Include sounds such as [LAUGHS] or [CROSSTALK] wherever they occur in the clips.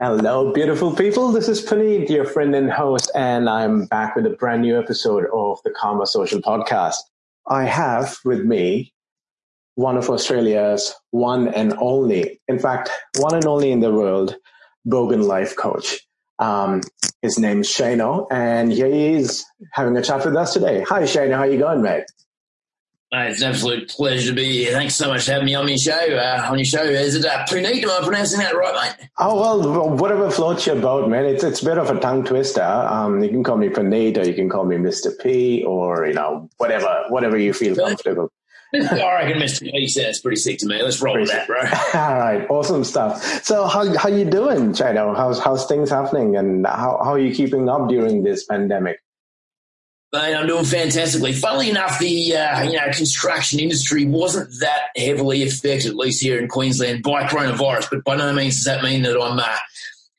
Hello, beautiful people. This is Puneet, your friend and host, and I'm back with a brand new episode of the Karma Social Podcast. I have with me one of Australia's one and only, in fact, one and only in the world, Bogan life coach. Um, his name's Shano, and he is having a chat with us today. Hi, Shano. How you going, mate? It's an absolute pleasure to be here. Thanks so much for having me on your show. Uh, on your show, is it uh, Puneet? Am I pronouncing that right, mate? Oh well, whatever floats your boat, man. It's it's a bit of a tongue twister. Um, you can call me Puneet, or you can call me Mister P, or you know whatever whatever you feel comfortable. [LAUGHS] I reckon Mr. P sounds pretty sick to me. Let's roll pretty with that, bro. [LAUGHS] All right, awesome stuff. So, how how you doing, Shano? How's how's things happening, and how how are you keeping up during this pandemic? Mate, I'm doing fantastically. Funnily enough, the uh, you know construction industry wasn't that heavily affected, at least here in Queensland, by coronavirus. But by no means does that mean that I'm uh,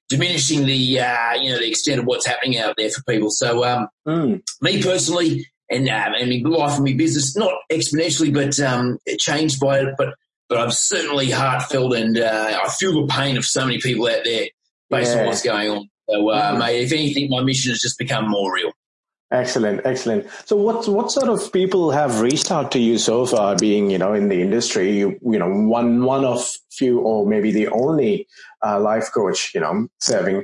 diminishing the uh, you know the extent of what's happening out there for people. So, um, mm. me personally, and uh, and my life and my business, not exponentially, but um, changed by it. But but I'm certainly heartfelt, and uh, I feel the pain of so many people out there based yeah. on what's going on. So, uh, mm. mate, if anything, my mission has just become more real. Excellent, excellent. So, what what sort of people have reached out to you so far? Being you know in the industry, you you know one one of few or maybe the only uh, life coach you know serving.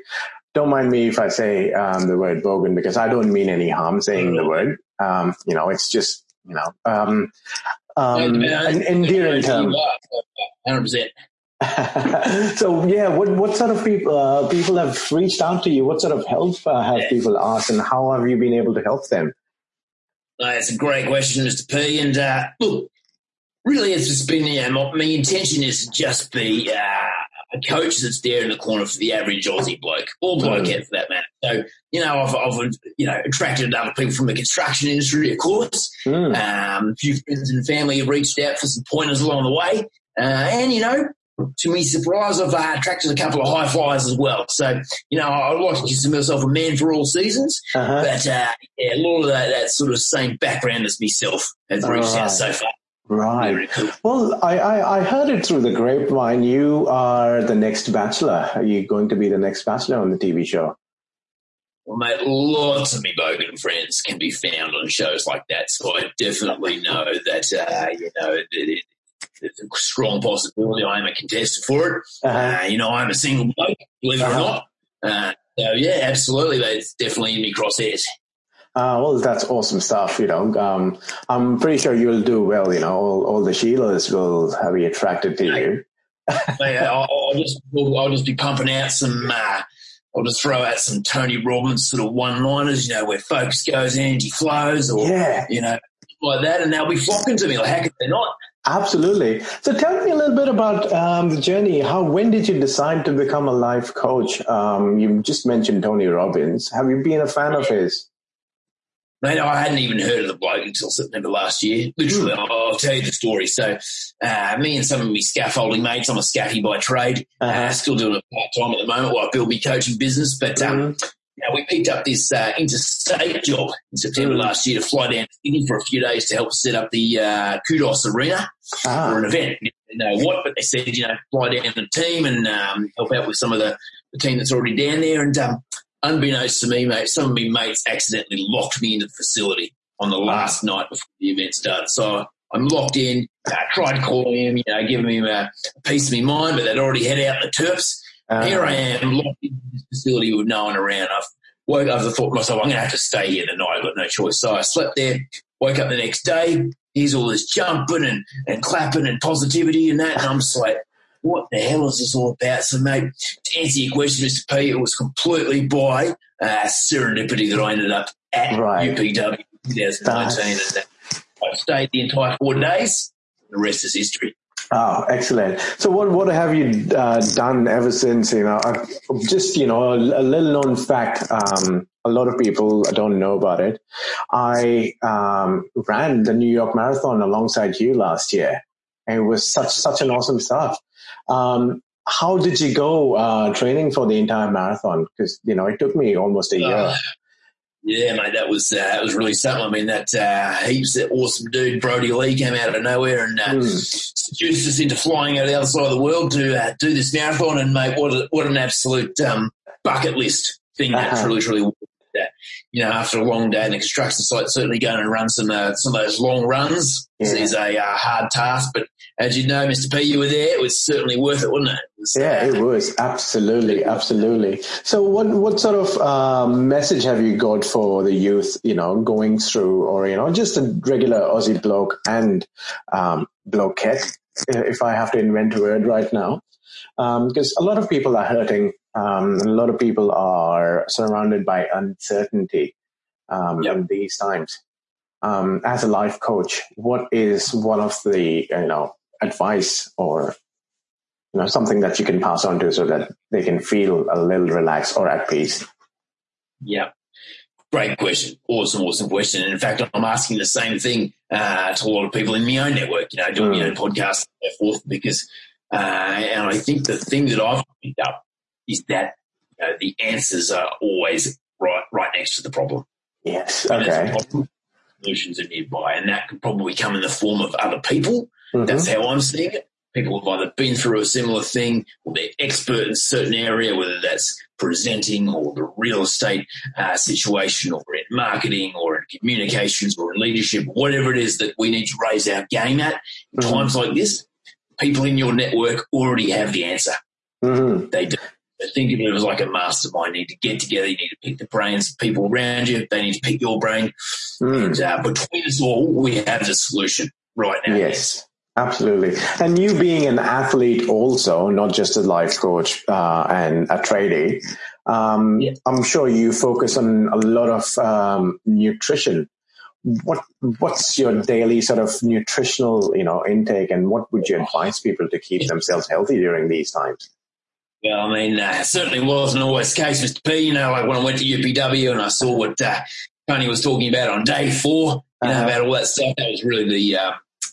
Don't mind me if I say um, the word bogan because I don't mean any harm saying the word. Um, you know, it's just you know um, um, an endearing term. Hundred percent. So yeah, what what sort of people uh, people have reached out to you? What sort of help uh, have yeah. people asked, and how have you been able to help them? Uh, it's a great question, Mr. P. And uh, look, really, it's just been yeah, my, my, intention is to just be uh, a coach that's there in the corner for the average Aussie bloke, or bloke mm. for that matter. So you know, I've, I've you know attracted other people from the construction industry, of course. Mm. Um, a few friends and family have reached out for some pointers along the way. Uh, and you know, to me surprise, I've uh, attracted a couple of high flyers as well. So, you know, I like to consider myself a man for all seasons, uh-huh. but uh, yeah, a lot of that, that, sort of same background as myself has reached right. out so far. Right. Cool. Well, I, I, I, heard it through the grapevine. You are the next Bachelor. Are you going to be the next Bachelor on the TV show? Well, mate, lots of me Bogan friends can be found on shows like that. So I definitely know that, uh, you know, it, it, strong possibility I am a contestant for it. Uh-huh. Uh, you know, I'm a single bloke, believe uh-huh. it or uh-huh. not. Uh, so yeah, absolutely, that's definitely in me crosshairs. Uh, well, that's awesome stuff. You know, um, I'm pretty sure you'll do well. You know, all, all the Sheilas will be attracted to you. [LAUGHS] yeah, I'll, I'll, just I'll just be pumping out some. Uh, I'll just throw out some Tony Robbins sort of one-liners. You know, where focus goes, energy flows, or yeah. you know, like that, and they'll be flocking to me. Like, how could they not? Absolutely. So tell me a little bit about um, the journey. How, when did you decide to become a life coach? Um, you just mentioned Tony Robbins. Have you been a fan of his? Mate, I hadn't even heard of the bloke until September last year. Literally, mm. I'll, I'll, tell you the story. So, uh, me and some of my scaffolding mates, I'm a scaffy by trade, uh-huh. uh, still doing it part time at the moment while I build my coaching business. But um, mm know, we picked up this uh, interstate job in September last year to fly down to Sydney for a few days to help set up the uh, Qudos Arena ah. for an event. You know what, but they said, you know, fly down the team and um, help out with some of the, the, team that's already down there. And um, unbeknownst to me, mate, some of my mates accidentally locked me into the facility on the last night before the event started. So I'm locked in. I tried calling him, you know, giving him a, a piece of my mind, but they'd already head out the Terps. Uh, Here I am locked in this facility with no one around. I've woke up, I thought to myself, I'm going to have to stay here tonight. I've got no choice. So I slept there, woke up the next day. Here's all this jumping and, and clapping and positivity and that. And I'm just like, what the hell is this all about? So, mate, to answer your question, Mr. P, it was completely by uh, serendipity that I ended up at right. UPW 2019. And I stayed the entire four days. The rest is history. Oh, excellent. So what, what have you uh, done ever since, you know, uh, just, you know, a, a little known fact, um, a lot of people don't know about it. I um, ran the New York Marathon alongside you last year. And it was such, such an awesome stuff. Um, how did you go uh, training for the entire marathon? Because, you know, it took me almost a year. Yeah, mate, that was uh, that was really something. I mean, that uh, heaps that awesome dude Brodie Lee came out of nowhere and uh, mm. seduced us into flying out the other side of the world to uh, do this marathon. And mate, what a, what an absolute um, bucket list thing uh-huh. that truly truly that, you know, after a long day in the construction site, certainly going and run some uh, some of those long runs yeah. is a uh, hard task. But as you know, Mr. P, you were there. It was certainly worth it, wasn't it? it was, yeah, uh, it was absolutely, absolutely. So, what what sort of um, message have you got for the youth? You know, going through, or you know, just a regular Aussie bloke and um, blokeette, if I have to invent a word right now, because um, a lot of people are hurting um, a lot of people are surrounded by uncertainty um, yep. in these times. Um, as a life coach, what is one of the you know advice or you know something that you can pass on to so that they can feel a little relaxed or at peace? Yeah, great question. Awesome, awesome question. And in fact, I'm asking the same thing uh, to a lot of people in my own network. You know, doing mm. my own podcast and so forth because. Uh, and I think the thing that I've picked up is that you know, the answers are always right right next to the problem. Yes. Okay. Solutions are nearby, and that could probably come in the form of other people. Mm-hmm. That's how I'm seeing it. People have either been through a similar thing, or they're expert in a certain area, whether that's presenting or the real estate uh, situation, or in marketing, or in communications, or in leadership, whatever it is that we need to raise our game at in mm-hmm. times like this. People in your network already have the answer. Mm-hmm. They do think of it as like a mastermind. You need to get together. You need to pick the brains of people around you. They need to pick your brain. Mm. And uh, between us all, we have a solution right now. Yes. Absolutely. And you being an athlete also, not just a life coach uh, and a tradie, um, yeah. I'm sure you focus on a lot of um, nutrition. What What's your daily sort of nutritional, you know, intake, and what would you advise people to keep themselves healthy during these times? Yeah, I mean, uh, certainly wasn't always the case, Mr. P. You know, like when I went to UPW and I saw what uh, Tony was talking about on day four, you know, uh-huh. about all that stuff, that was really the uh,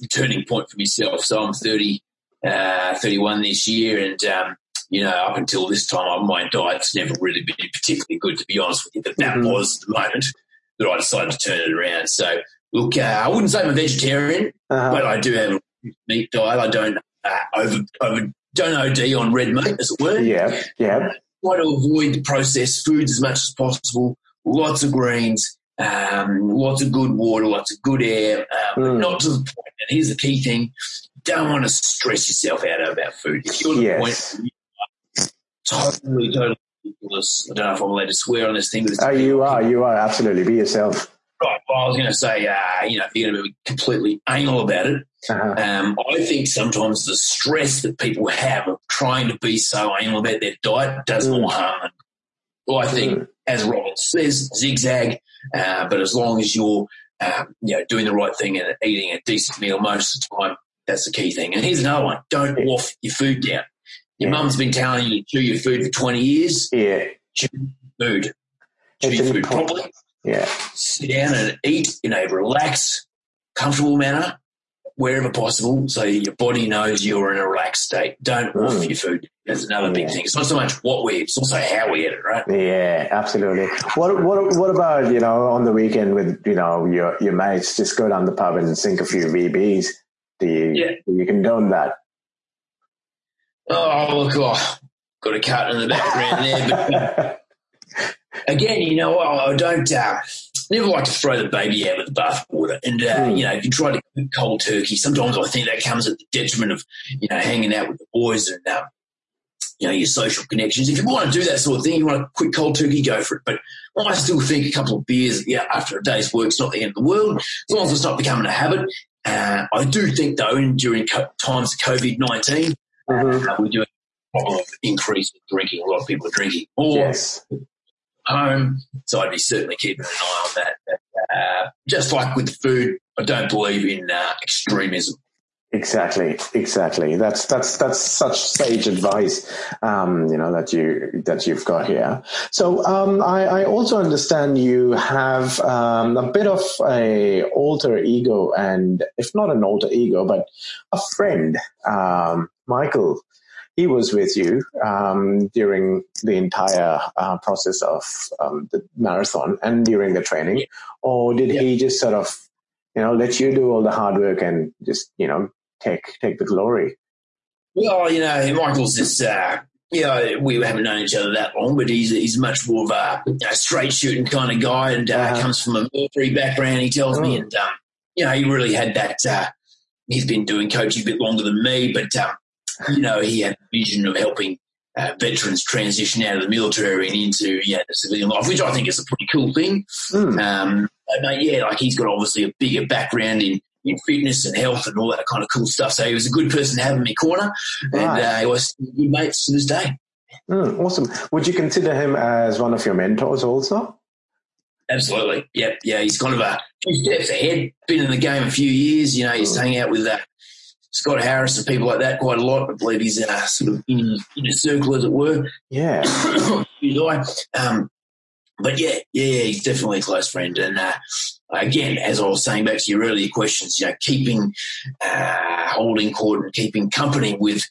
turning point for myself. So I'm 30, uh, 31 this year, and um, you know, up until this time, my diet's never really been particularly good, to be honest with you. But that mm-hmm. was the moment that I decided to turn it around. So, look, uh, I wouldn't say I'm a vegetarian, uh-huh. but I do have a meat diet. I don't uh, over over don't OD on red meat, as it were. Yeah, yeah. Try to avoid the processed foods as much as possible. Lots of greens, um, lots of good water, lots of good air, um, mm. not to the point. And here's the key thing: don't want to stress yourself out about food. If you're yes. the point, totally, totally ridiculous. I don't know if I'm allowed to swear on this thing. But oh, you are, you are absolutely. Be yourself. Right. Well, I was going to say, uh, you know, if you're going to be completely anal about it, uh-huh. um, I think sometimes the stress that people have of trying to be so anal about their diet does mm. more harm. Well, I think, mm. as Robert says, zigzag, uh, but as long as you're, um, you know, doing the right thing and eating a decent meal most of the time, that's the key thing. And here's another one: don't wolf your food down. Your yeah. mum's been telling you to chew your food for 20 years. Yeah. Chew food. Chew it's your food properly. Yeah. Sit down and eat in a relaxed, comfortable manner wherever possible so your body knows you're in a relaxed state. Don't mm. off your food. That's another big thing. It's not so much what we eat, it's also how we eat it, right? Yeah, absolutely. What what what about, you know, on the weekend with, you know, your your mates, just go down the pub and sink a few VBs. Do you yeah. do you condone that? Oh look, oh, got a cut in the background there, but [LAUGHS] again, you know, I don't uh, never like to throw the baby out with the bathwater. And uh, mm. you know, if you try to cold turkey, sometimes I think that comes at the detriment of you know hanging out with the boys and um, you know your social connections. If you want to do that sort of thing, you want a quick cold turkey, go for it. But I still think a couple of beers, yeah, after a day's work is not the end of the world as long as it's not becoming a habit. Uh, I do think though, during co- times of COVID 19 mm-hmm. uh, we do a problem of increase in drinking. A lot of people are drinking more. Yes home. So I'd be certainly keeping an eye on that. Uh, just like with food, I don't believe in uh, extremism. Exactly, exactly. That's that's that's such sage advice, um, you know that you that you've got here. So um, I, I, also understand you have um, a bit of a alter ego, and if not an alter ego, but a friend, um, Michael, he was with you um, during the entire uh, process of um, the marathon and during the training, yeah. or did yeah. he just sort of, you know, let you do all the hard work and just, you know, take take the glory? Well, you know, Michael's just, Uh, you know, we haven't known each other that long, but he's he's much more of a, a straight shooting kind of guy, and uh, uh-huh. comes from a military background. He tells oh. me, and um, you know, he really had that. Uh, he's been doing coaching a bit longer than me, but um, you know, he had a vision of helping uh, veterans transition out of the military and into yeah the civilian life, which I think is a pretty cool thing. Mm. Um, but yeah, like he's got obviously a bigger background in in fitness and health and all that kind of cool stuff. So he was a good person to have in my corner, right. and uh, he was good mates to this day. Mm, awesome. Would you consider him as one of your mentors also? Absolutely. Yep. Yeah. He's kind of a few steps ahead. Been in the game a few years. You know, he's mm. hanging out with uh, Scott Harris and people like that quite a lot. I believe he's uh, sort of in, in a circle, as it were. Yeah. [COUGHS] um, but yeah, yeah, he's definitely a close friend. And uh, again, as I was saying back to your earlier questions, you know, keeping uh, holding court and keeping company with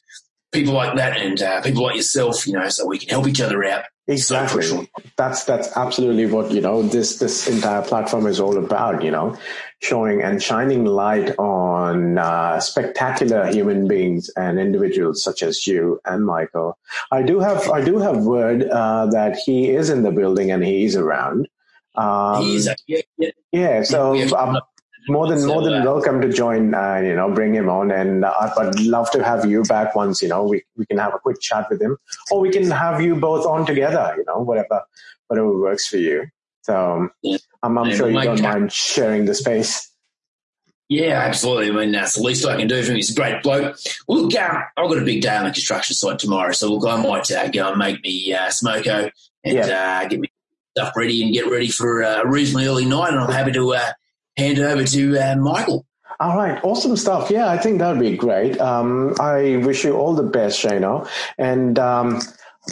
people like that and uh, people like yourself, you know, so we can help each other out. Exactly. So that's that's absolutely what you know. This this entire platform is all about. You know, showing and shining light on uh, spectacular human beings and individuals such as you and Michael. I do have I do have word uh, that he is in the building and he's around. Um, he's yeah, yeah. yeah so um, more than more than welcome to join. Uh, you know, bring him on, and uh, I'd love to have you back once. You know, we we can have a quick chat with him, or we can have you both on together. You know, whatever whatever works for you. So yeah. I'm, I'm sure you don't mind sharing the space. Yeah, absolutely. I mean, that's the least I can do for him. He's a great bloke. Well, look, uh, I've got a big day on the construction site tomorrow, so look, I might uh, go and make me uh, smoko and yeah. uh, get me stuff ready and get ready for uh, a reasonably early night. And I'm happy to uh, hand it over to uh, Michael. All right, awesome stuff. Yeah, I think that'd be great. Um, I wish you all the best, Shano, and um,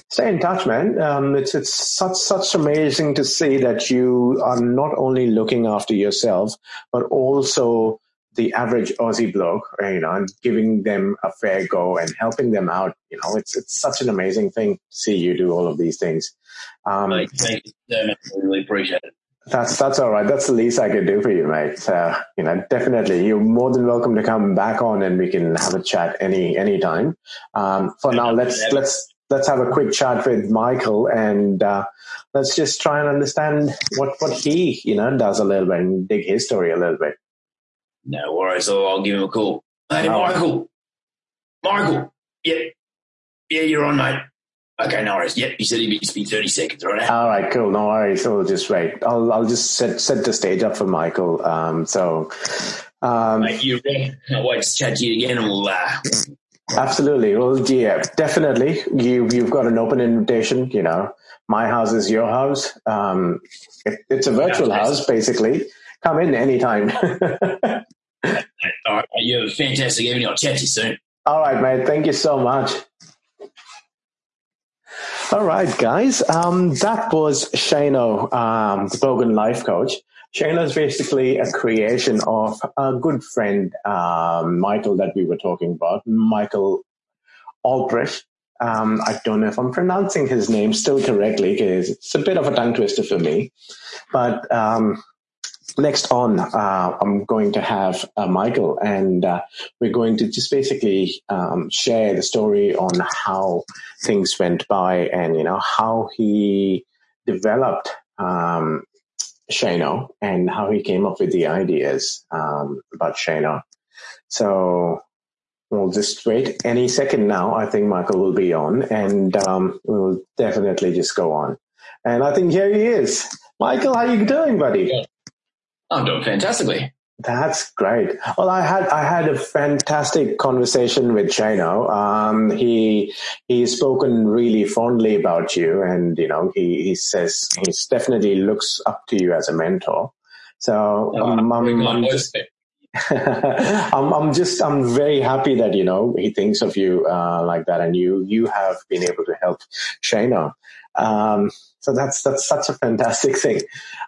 stay in touch, man. Um, it's it's such such amazing to see that you are not only looking after yourself, but also the average Aussie bloke, you know, and giving them a fair go and helping them out. You know, it's it's such an amazing thing to see you do all of these things. Um, Thank you so much. I really appreciate it. That's that's all right. That's the least I could do for you, mate. So you know, definitely, you're more than welcome to come back on, and we can have a chat any any time. Um, for now, let's let's let's have a quick chat with Michael, and uh, let's just try and understand what what he you know does a little bit and dig his story a little bit. No worries. So I'll give him a call. Hey, Michael. Michael. Yeah, yeah, you're on, mate. Okay, no worries. Yep, he said he'd be 30 seconds, right? All right, cool. No worries. We'll just wait. I'll, I'll just set, set the stage up for Michael. Um, so, um, Mate, you ready? I'll wait to chat to you again and we'll, uh, Absolutely. Well, yeah, definitely. You, you've got an open invitation, you know, my house is your house. Um, it, it's a virtual yeah, house, basically. Come in anytime. [LAUGHS] All right. You have a fantastic evening. I'll chat to you soon. All right, mate. Thank you so much. All right, guys. Um, that was Shano, um, the Bogan Life Coach. Shano is basically a creation of a good friend, um, Michael, that we were talking about, Michael Albrecht. Um, I don't know if I'm pronouncing his name still correctly because it's a bit of a tongue twister for me. But um, next on, uh, I'm going to have uh, Michael, and uh, we're going to just basically um, share the story on how things went by, and you know how he developed um, Shano and how he came up with the ideas um, about Shano. So we'll just wait any second now. I think Michael will be on, and um, we'll definitely just go on. And I think here he is. Michael, how are you doing, buddy? I'm doing fantastically. That's great. Well, I had I had a fantastic conversation with Shano. Um, he he's spoken really fondly about you, and you know he he says he definitely looks up to you as a mentor. So um, I'm, I'm just [LAUGHS] I'm, I'm just I'm very happy that you know he thinks of you uh, like that, and you you have been able to help Shano. Um, so that's that's such a fantastic thing.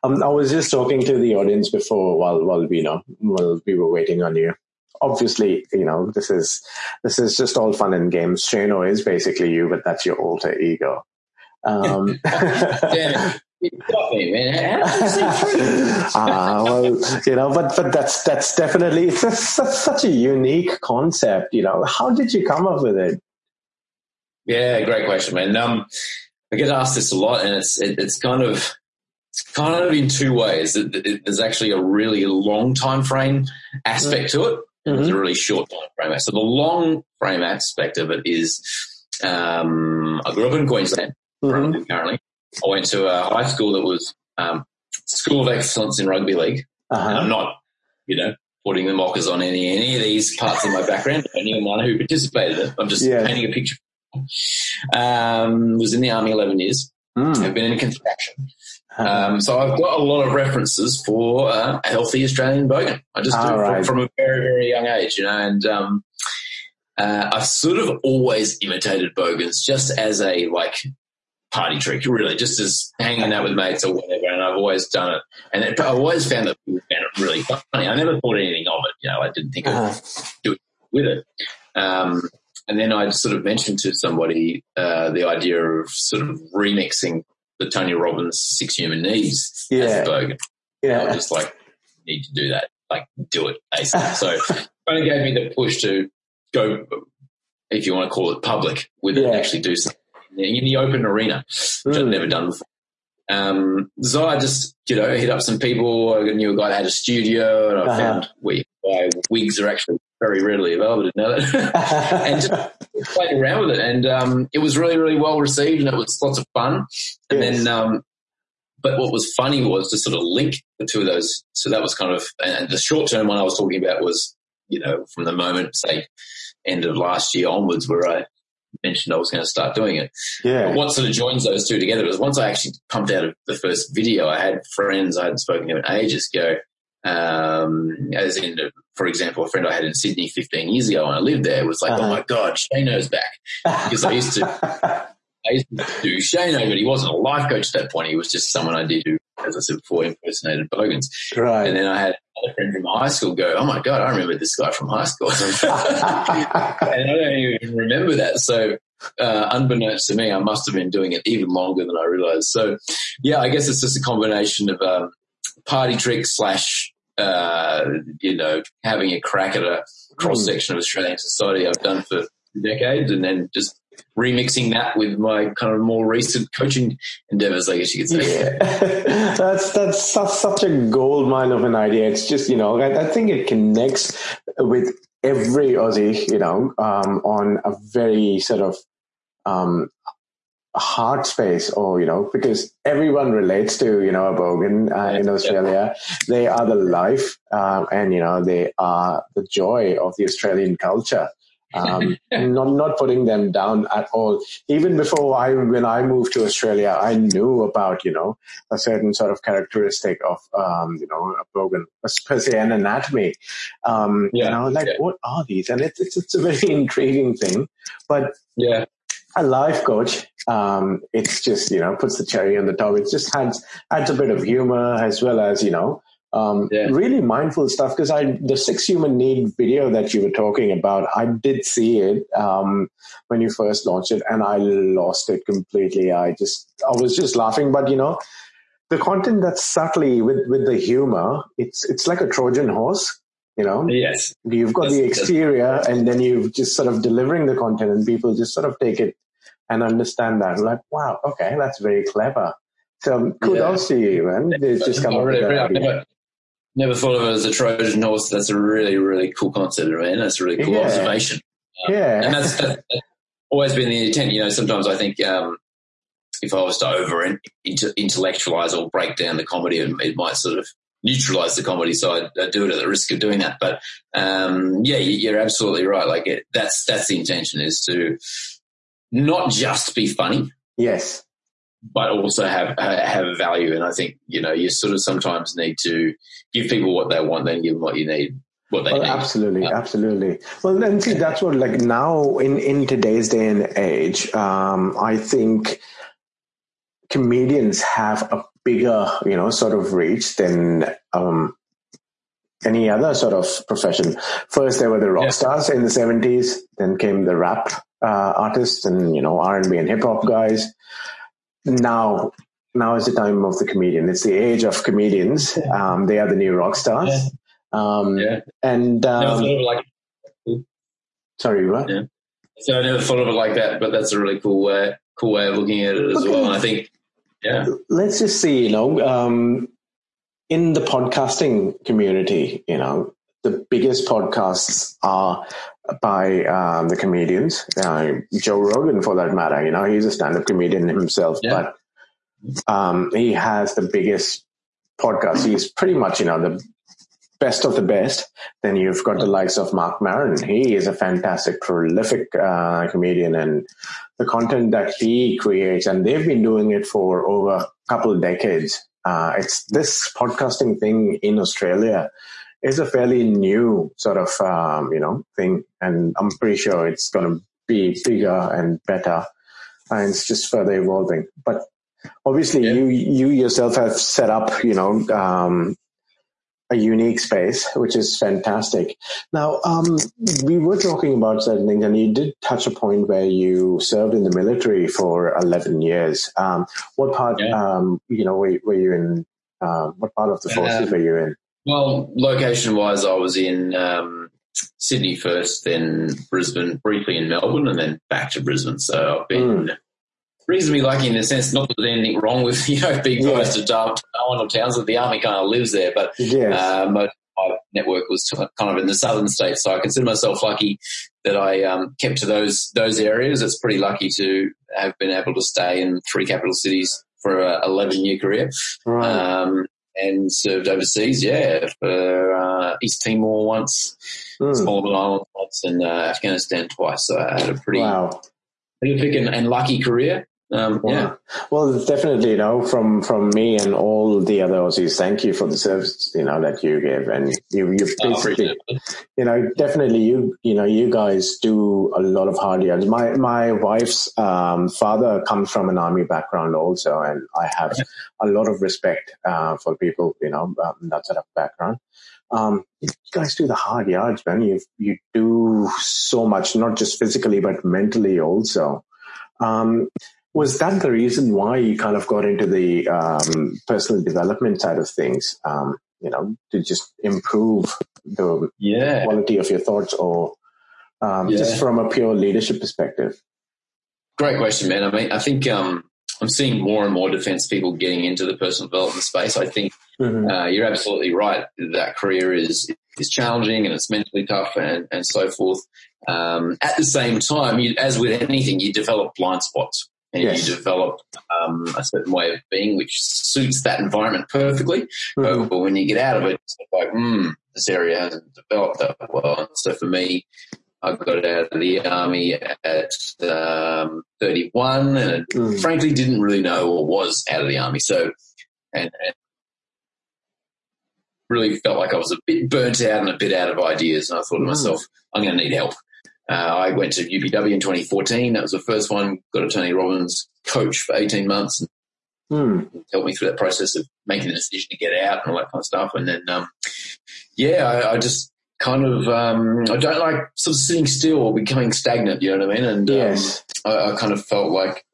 Um, I was just talking to the audience before while while we you know while we were waiting on you. obviously, you know, this is this is just all fun and games. Shano is basically you, but that's your alter ego. Um. [LAUGHS] [LAUGHS] Me, man. Uh, well, you know, but but that's that's definitely it's, just, that's such a unique concept. You know, how did you come up with it? Yeah, great question, man. Um, I get asked this a lot, and it's it, it's kind of it's kind of in two ways. It, it, there's actually a really long time frame aspect to it. and There's a really short time frame. So the long frame aspect of it is, um, I grew up in Queensland Mhm. currently. I went to a high school that was um, School of Excellence in Rugby League. Uh-huh. I'm not, you know, putting the mockers on any any of these parts of my background. Anyone who participated in it, I'm just Yeah. painting a picture. Um, was in the army 11 years. Mm. I've been in construction. Um, so I've got a lot of references for uh, a healthy Australian bogan. I just do it from, right. from a very, very young age, you know, and um, uh, I've sort of always imitated bogans just as a like party trick, really, just as hanging out with mates or whatever. And I've always done it, and it, I've always found that people found it really funny. I never thought anything of it, you know. I didn't think of Uh-huh. with it. Um, and then I sort of mentioned to somebody uh, the idea of sort of remixing the Tony Robbins Six Human Needs Yeah. as a bogan. I Yeah. was just like, need to do that. Like, do it ASAP. so it kind of gave me the push to go, if you want to call it public, with it and actually do something in the open arena, which I've Mm. never done before. Um, so I just, you know, hit up some people. I knew a guy that had a studio and I Uh-huh. found we, why wigs are actually very readily available. Know that. [LAUGHS] and just played around with it. And um, it was really, really well received and it was lots of fun. And Yes. then, um, but what was funny was to sort of link the two of those. So that was kind of, and the short term one I was talking about was, you know, from the moment, say, end of last year onwards, where I mentioned I was going to start doing it. But yeah. what sort of joins those two together was once I actually pumped out of the first video, I had friends I hadn't spoken to in ages go, um, as in, for example, a friend I had in Sydney 15 years ago when I lived there was like, Uh-huh. oh my God, Shano's back. because I used to- [LAUGHS] I used to do Shano, but he wasn't a life coach at that point. He was just someone I did who, as I said before, impersonated Bogans. Right. And then I had another friend from high school go, oh my God, I remember this guy from high school. [LAUGHS] [LAUGHS] and I don't even remember that. So, uh, unbeknownst to me, I must have been doing it even longer than I realized. So, yeah, I guess it's just a combination of um, party trick slash, uh, you know, having a crack at a cross section of Australian society I've done for decades, and then just remixing that with my kind of more recent coaching endeavors, I guess you could say. Yeah. [LAUGHS] that's that's such, a gold mine of an idea. It's just you know I, I think it connects with every Aussie, you know, um, on a very sort of um, heart space, or you know, because everyone relates to you know a bogan uh, in Australia. They are the life, um, and you know they are the joy of the Australian culture. um, [LAUGHS] not not putting them down at all. Even before I, when I moved to Australia, I knew about you know a certain sort of characteristic of um, you know a bogan, per se, an anatomy. Um, Yeah, You know, like yeah. what are these? And it's, it's it's a very [LAUGHS] intriguing thing, but Yeah. A life coach, um, it's just, you know, puts the cherry on the top. It just adds, adds a bit of humor as well as, you know, um, Yeah. really mindful stuff. Cause I, the six human need video that you were talking about, I did see it, um, when you first launched it and I lost it completely. I just, I was just laughing, but you know, the content that's subtly with, with the humor, it's, it's like a Trojan horse. You know, Yes. you've got That's- the exterior and then you're just sort of delivering the content and people just sort of take it and understand that like wow okay that's very clever so kudos to you man they just come up with really- that I never, never thought of it as a Trojan horse. That's a really, really cool concept, man. That's a really cool Yeah. observation. yeah and that's, that's always been the intent. You know, sometimes I think um, if I was to over intellectualize or break down the comedy, it might sort of neutralize the comedy. So I, I do it at the risk of doing that. But um, yeah, you, you're absolutely right. Like it, that's that's the intention is to not just be funny, yes but also have have value. And I think you know you sort of sometimes need to give people what they want, then give them what you need, what they well, need. absolutely absolutely well then see that's what like now in in today's day and age um i think comedians have a bigger you know sort of reach than um any other sort of profession. First, there were the rock yeah. stars in the seventies. Then came the rap uh, artists and you know R and B and hip hop guys. Now, now is the time of the comedian. It's the age of comedians. Um, they are the new rock stars. Yeah. Um, yeah. And um, like sorry, what? Yeah. So I never thought of it like that, but that's a really cool way, cool way of looking at it as okay. well. And I think, yeah. Let's just see, you know, um, in the podcasting community, you know, the biggest podcasts are by um, the comedians. Uh, Joe Rogan, for that matter, you know, he's a stand-up comedian himself, yeah. but um, he has the biggest podcast. He's pretty much, you know, the best of the best. Then you've got the likes of Marc Maron. He is a fantastic, prolific uh, comedian, and the content that he creates, and they've been doing it for over a couple of decades. Uh, it's this podcasting thing in Australia is a fairly new sort of um, you know thing, and I'm pretty sure it's going to be bigger and better, and it's just further evolving. But obviously, yeah. you you yourself have set up you know um, a unique space, which is fantastic. Now, um, we were talking about certain things, and you did touch a point where you served in the military for 11 years. Um, what part, yeah. um, you know, were, were you in? Uh, what part of the forces were you in? Well, location wise, I was in um, Sydney first, then Brisbane, briefly in Melbourne, and then back to Brisbane. So I've been mm reasonably lucky in the sense not that there's anything wrong with [LAUGHS] you know being yeah. close to Darwin or towns that the army kind of lives there, but yes. uh, my network was kind of in the southern states, so I consider myself lucky that I um, kept to those those areas. It's pretty lucky to have been able to stay in three capital cities for a 11 year career. Right. Um, and served overseas, yeah, for uh, East Timor once, mm. Solomon Islands once, and uh, Afghanistan twice. So I had a pretty wow. prolific and, and lucky career. Um, yeah. Well, definitely, you know, from from me and all the other Aussies, thank you for the service, you know, that you give, and you you basically, oh, you know, definitely you you know you guys do a lot of hard yards. My my wife's um, father comes from an army background also, and I have a lot of respect uh, for people, you know, um, that sort of background. Um, you guys do the hard yards, man. You you do so much, not just physically but mentally also. Um, was that the reason why you kind of got into the um, personal development side of things? Um, you know, to just improve the yeah. quality of your thoughts, or um, yeah. just from a pure leadership perspective? Great question, man. I mean, I think um, I'm seeing more and more defense people getting into the personal development space. I think mm-hmm. uh, you're absolutely right. That career is is challenging and it's mentally tough and, and so forth. Um, at the same time, you, as with anything, you develop blind spots and yes. you develop um, a certain way of being which suits that environment perfectly. Mm-hmm. But when you get out of it, it's like, hmm, this area hasn't developed that well. So for me, I got out of the army at um, 31 and mm. frankly didn't really know or was out of the army. So, and, and, really felt like I was a bit burnt out and a bit out of ideas. And I thought to mm. myself, I'm going to need help. Uh, I went to UPW in 2014. That was the first one. Got a Tony Robbins coach for 18 months and hmm. helped me through that process of making the decision to get out and all that kind of stuff. And then, um, yeah, I, I, just kind of, um, I don't like sort of sitting still or becoming stagnant, you know what I mean? And um, yes. Um, I, I, kind of felt like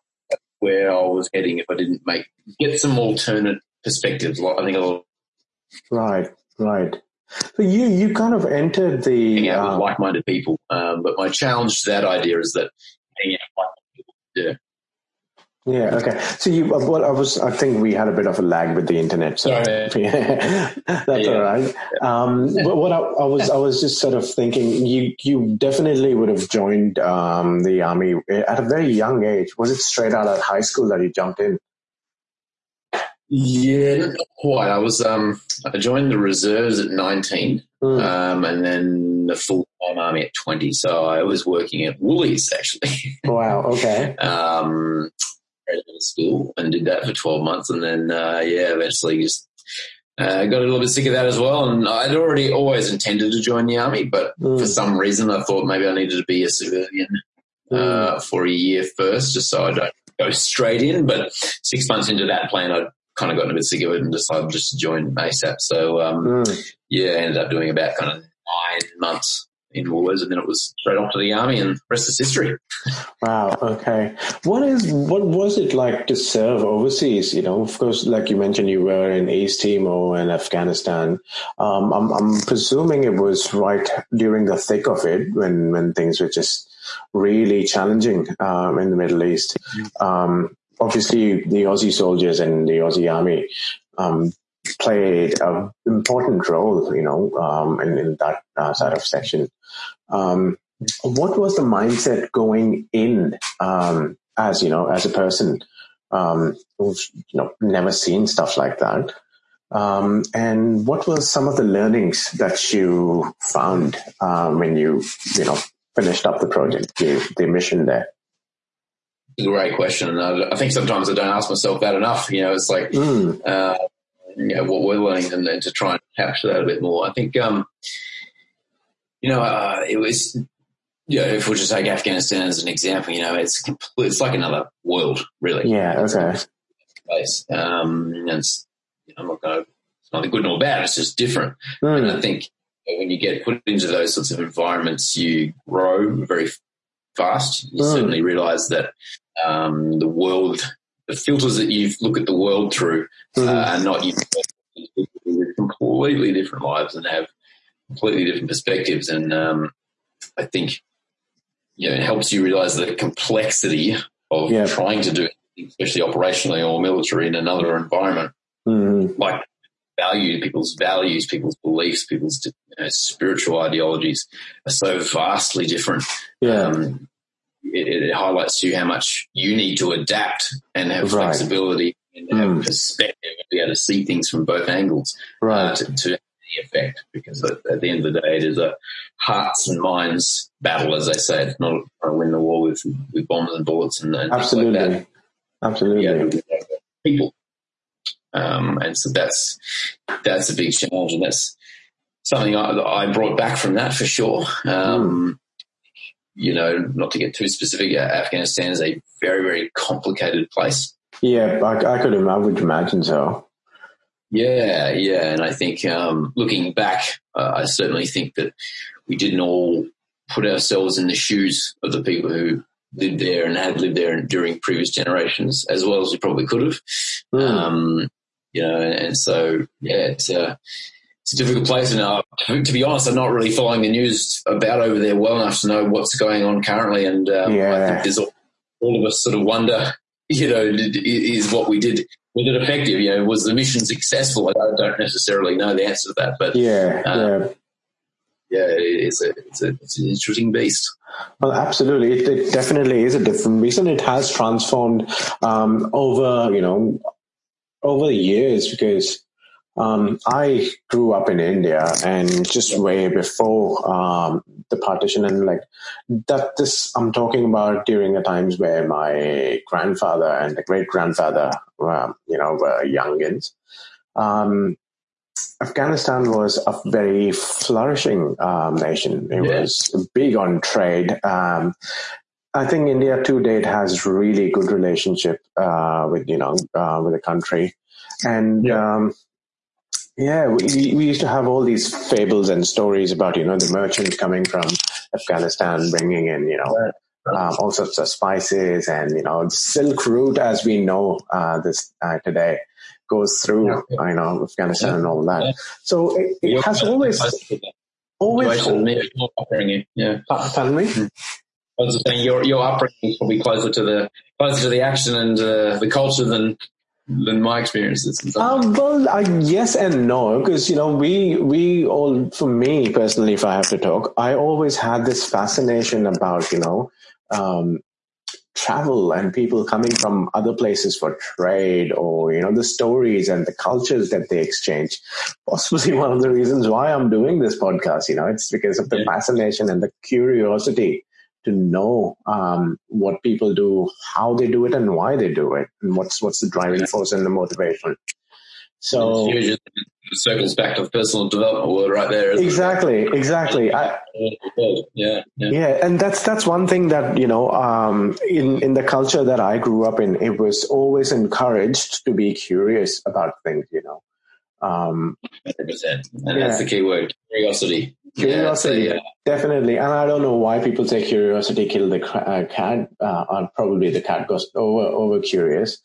where I was heading if I didn't make, get some alternate perspectives. I think a lot. Right, right. So you you kind of entered the hang out um, with like-minded people, um, but my challenge to that idea is that hang out with like-minded people. Yeah. Yeah. Okay. So you, uh, well, I was. I think we had a bit of a lag with the internet. So yeah. [LAUGHS] that's yeah. all right. Um, but what I, I, was, I was just sort of thinking, you, you definitely would have joined um, the army at a very young age. Was it straight out of high school that you jumped in? Yeah, not quite. I was um, I joined the reserves at 19, mm. um, and then the full time army at 20. So I was working at Woolies actually. [LAUGHS] Wow. Okay. um, school and did that for 12 months, and then uh, yeah, eventually just uh, got a little bit sick of that as well. And I'd already always intended to join the army, but mm. for some reason I thought maybe I needed to be a civilian uh, mm. for a year first, just so I don't go straight in. But six months into that plan, I kind of gotten a bit sick of it and decided just to join ASAP. So, um, mm. yeah, ended up doing about kind of nine months in Woolworths, and then it was straight off to the army, and the rest is history. [LAUGHS] Wow. Okay. What is what was it like to serve overseas? You know, of course, like you mentioned, you were in East Timor and Afghanistan. Um, I'm, I'm presuming it was right during the thick of it when when things were just really challenging um, in the Middle East. Mm-hmm. Um, obviously, the Aussie soldiers and the Aussie Army um, played an important role, you know, um, in, in, that uh, sort of section. Um, what was the mindset going in um, as you know, as a person um, who's you know never seen stuff like that? Um, and what were some of the learnings that you found um, when you you know finished up the project, the, the mission there? Great question. I, I, think sometimes I don't ask myself that enough. You know, it's like, mm. uh, you know, what we're learning and then to try and capture that a bit more. I think, um, you know, uh, it was, you know, if we just take Afghanistan as an example, you know, it's it's like another world, really. Yeah. Okay. Place. Um, and it's, you know, I'm not going to, it's nothing good nor bad. It's just different. Mm. And I think when you get put into those sorts of environments, you grow very fast. You mm. certainly realize that um, the world, the filters that you look at the world through mm. uh, are not you with completely different lives and have completely different perspectives. And um, I think you know, it helps you realize the complexity of yeah. trying to do it, especially operationally or military in another environment. Mm. Like value, people's values, people's beliefs, people's you know, spiritual ideologies are so vastly different. Yeah. Um, it, it, highlights to you how much you need to adapt and have right. flexibility and have mm. perspective and be able to see things from both angles uh, right. Uh, to, to the effect. Because at, at, the end of the day, it is a hearts and minds battle, as they say. It's not a win the war with, with bombs and bullets and, and absolutely, like absolutely. Yeah, people um, and so that's that's a big challenge, and that's something I, I brought back from that for sure. Um, mm. You know, not to get too specific, Afghanistan is a very very complicated place. Yeah, I, I could I would imagine so. Yeah, yeah, and I think um, looking back, uh, I certainly think that we didn't all put ourselves in the shoes of the people who lived there and had lived there during previous generations as well as we probably could have. Mm. Um, you know, and, so yeah, it's a it's a difficult place. And uh, to be honest, I'm not really following the news about over there well enough to know what's going on currently. And um, yeah. I think there's all, all, of us sort of wonder, [LAUGHS] you know, is what we did was it effective? You know, was the mission successful? I don't necessarily know the answer to that, but yeah, um, yeah. Yeah, it's a, it's a, it's an interesting beast. Well, absolutely. It, it, definitely is a different beast and it has transformed, um, over, you know, over the years because um, I grew up in India and just way before um, the partition and like that this I'm talking about during the times where my grandfather and the great grandfather um, you know were youngins. Um, Afghanistan was a very flourishing um, nation. It was big on trade. Um, I think India to date has really good relationship uh, with you know uh, with the country, and yeah. Um, yeah, we we used to have all these fables and stories about you know the merchants coming from Afghanistan bringing in you know um, all sorts of spices and you know the Silk Route as we know uh, this uh, today goes through yeah. you know Afghanistan and all that. So it, it has always always. Yeah, pardon me. Hmm. I was saying your your upbringing is probably closer to the closer to the action and uh, the culture than than my experiences. Um, well, uh, yes and no, because you know we we all, for me personally, if I have to talk, I always had this fascination about you know um, travel and people coming from other places for trade, or you know the stories and the cultures that they exchange. Possibly one of the reasons why I'm doing this podcast. You know, it's because of the yeah. fascination and the curiosity to know um, what people do, how they do it, and why they do it, and what's what's the driving force and the motivation. So it circles back to personal development word right there. Exactly, it? exactly. I, yeah, yeah, yeah, and that's that's one thing that you know um, in in the culture that I grew up in, it was always encouraged to be curious about things. You know, um, 100%. And yeah. that's the key word curiosity. Curiosity, yeah, definitely. And I don't know why people say curiosity killed the uh, cat. Uh, probably the cat goes over, over curious.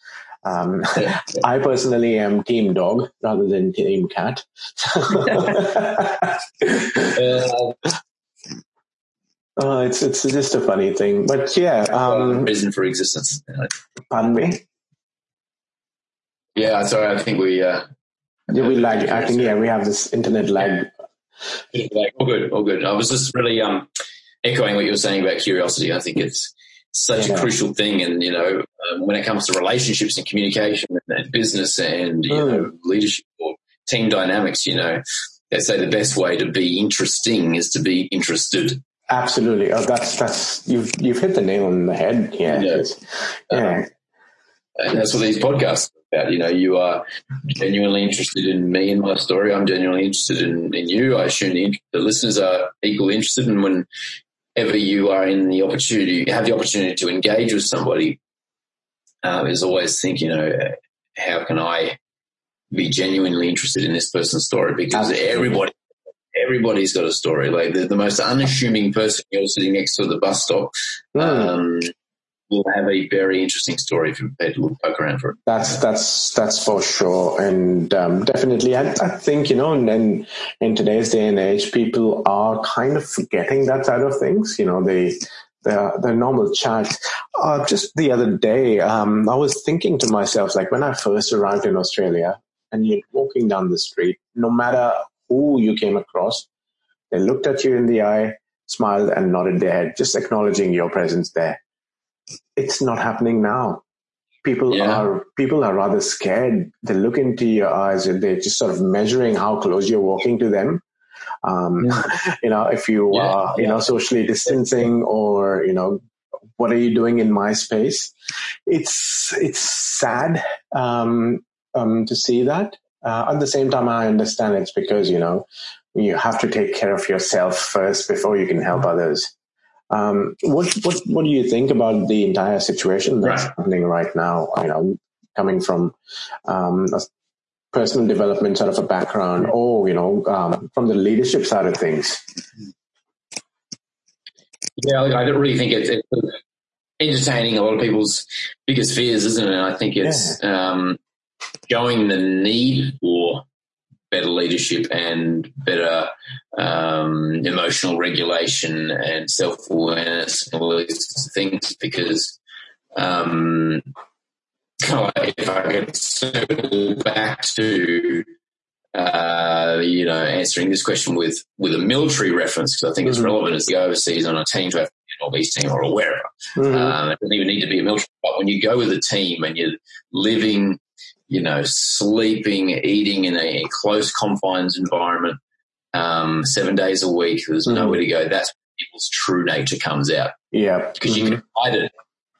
Um, yeah, [LAUGHS] I personally am team dog rather than team cat. [LAUGHS] uh, uh, it's it's just a funny thing, but yeah. Um, reason for existence. Pardon me. Yeah, sorry. I think we uh, yeah, we lag. I think yeah, we have this internet lag. Yeah. All good, all good. I was just really um, echoing what you were saying about curiosity. I think it's such yeah. a crucial thing, and you know, um, when it comes to relationships and communication and, business and you mm. know leadership or team dynamics, you know, they say the best way to be interesting is to be interested. Absolutely. Oh, that's that's you've you've hit the nail on the head. Yeah. Yeah. yeah. Um, and that's what these podcasts about. You know, you are genuinely interested in me and my story. I'm genuinely interested in, in you. I assume the, the listeners are equally interested. And whenever you are in the opportunity, have the opportunity to engage with somebody, um, is always think, you know, how can I be genuinely interested in this person's story? Because Absolutely. everybody everybody's got a story. Like the, the, most unassuming person you're sitting next to at the bus stop, mm. um, will have a very interesting story if you're prepared to poke around for it. That's that's that's for sure, and um, definitely, I, I, think you know, in in today's day and age, people are kind of forgetting that side of things. You know, they the the normal chat. Uh, just the other day, um, I was thinking to myself, like when I first arrived in Australia, and you're walking down the street, no matter who you came across, they looked at you in the eye, smiled, and nodded their head, just acknowledging your presence there it's not happening now. People yeah. are people are rather scared. They look into your eyes and they're just sort of measuring how close you're walking to them. Um, yeah. [LAUGHS] you know, if you are, you know, socially distancing or, you know, what are you doing in my space? It's, it's sad, um, um, to see that. Uh, at the same time, I understand it's because, you know, you have to take care of yourself first before you can help others. Um, what what what do you think about the entire situation that's right. happening right now? You know, coming from um, a personal development sort of a background, or you know, um, from the leadership side of things. Yeah, I don't really think it's, it's, entertaining a lot of people's biggest fears, isn't it? And I think it's yeah. um, showing the need for better leadership and better um, emotional regulation and self awareness and all these things because um, if I could circle back to uh, you know answering this question with with a military reference because I think mm-hmm. it's relevant as the overseas on a team to have an obese team or wherever. Mm-hmm. Um, it doesn't even need to be a military, but when you go with a team and you're living you know, sleeping, eating in a close confines environment, um, seven days a week. There's mm-hmm. nowhere to go. That's people's true nature comes out. Yeah. Because mm-hmm. you can hide it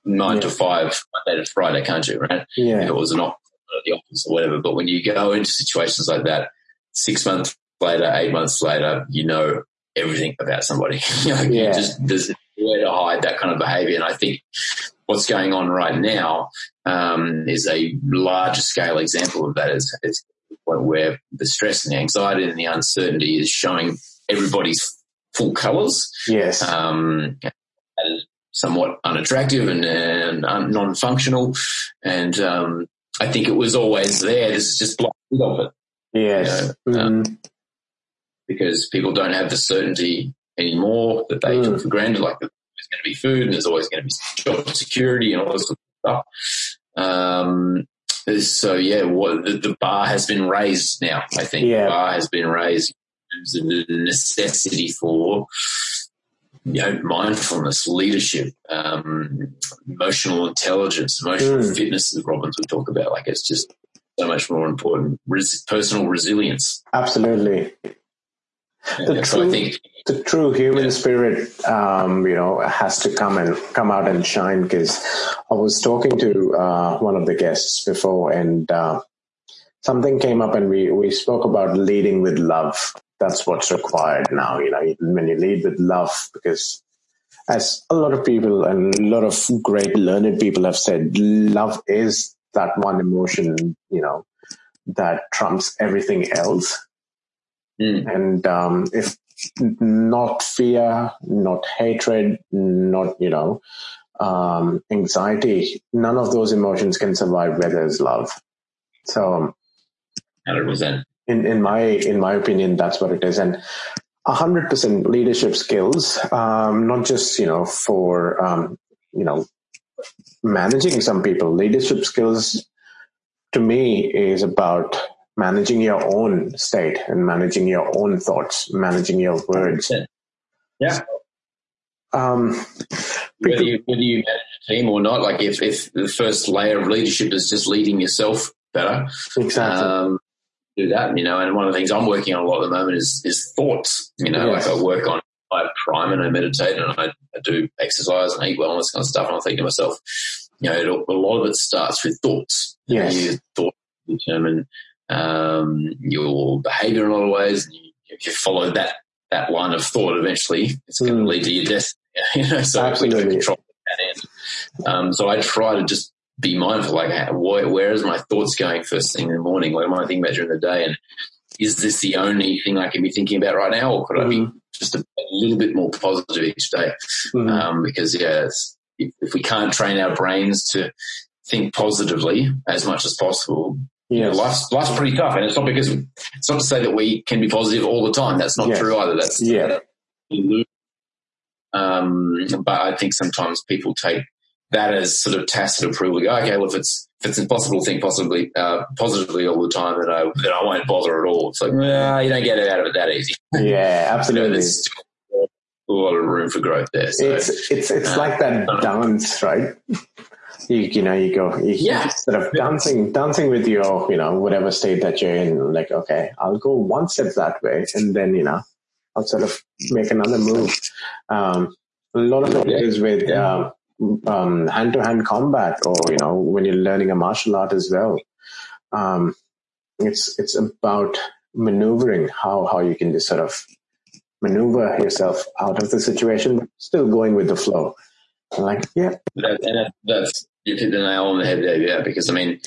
nine yeah. to five, Monday to Friday, can't you? Right. Yeah. If it was an office, the office or whatever. But when you go into situations like that, six months later, eight months later, you know everything about somebody. [LAUGHS] you, know, yeah. you just, there's nowhere to hide that kind of behavior. And I think what's going on right now um, is a larger scale example of that. Is, is where the stress and the anxiety and the uncertainty is showing everybody's full colours. Yes. Um, somewhat unattractive and, and non-functional. And um, I think it was always there. This is just blocked of it. Yes. You know, um, mm. because people don't have the certainty anymore that they mm. took for granted, like the going to be food and there's always going to be job security and all this sort of stuff. Um, so yeah, what the, the, bar has been raised now. I think yeah. the bar has been raised in terms of the necessity for you know mindfulness, leadership, um, emotional intelligence, emotional mm. fitness, as Robbins would talk about. Like it's just so much more important. Res- personal resilience. Absolutely. The, true, so think, the true human yeah. spirit, um, you know, has to come and come out and shine. Because I was talking to uh, one of the guests before, and uh, something came up and we, we spoke about leading with love. That's what's required now. You know, when you lead with love, because as a lot of people and a lot of great learned people have said, love is that one emotion, you know, that trumps everything else. Mm. And um, if not fear, not hatred, not, you know, um, anxiety, none of those emotions can survive where there's love. So, 100%. In, in my, in my opinion, that's what it is. And 100% leadership skills, um, not just, you know, for, um, you know, managing some people. Leadership skills to me is about managing your own state and managing your own thoughts, managing your words. Yeah. Um, whether you, whether you manage a team or not, like if, if the first layer of leadership is just leading yourself better, exactly. Um, do that, you know. And one of the things I'm working on a lot at the moment is is thoughts. You know, yes. like I work on I prime and I meditate and I, I do exercise and I eat well and this kind of stuff. And I think to myself, you know, a lot of it starts with thoughts. Yes. Your thoughts determine um, your behavior in a lot of ways. And you, if you follow that that line of thought, eventually it's going to hmm. lead to your death. [LAUGHS] You know, so Absolutely. we control that end. Um, so I try to just be mindful, like where, where is my thoughts going first thing in the morning? What am I thinking about during the day? And is this the only thing I can be thinking about right now, or could mm-hmm. I be hmm. just a, a, little bit more positive each day? Mm-hmm. Um, because yeah, if, if, we can't train our brains to think positively as much as possible, yeah, life's, life's pretty tough. And it's not because, it's not to say that we can be positive all the time. That's not yes. true either. That's, yeah. Um, but I think sometimes people take that as sort of tacit approval. Go, okay, well, if it's, if it's impossible to think possibly, uh, positively all the time, then I, then I won't bother at all. It's like, well, you don't get it out of it that easy. [LAUGHS] Yeah, absolutely. There's a lot of room for growth there. So, it's, it's, it's uh, like that dance, right? You, you know, you go, you yeah. sort of dancing, dancing with your, you know, whatever state that you're in. Like, okay, I'll go one step that way, and then you know, I'll sort of make another move. Um, a lot of it is with uh, um, hand-to-hand combat, or you know, when you're learning a martial art as well. Um, it's it's about maneuvering how how you can just sort of maneuver yourself out of the situation, still going with the flow. like, yeah, that, that's you hit the nail on the head there, yeah. Because I mean,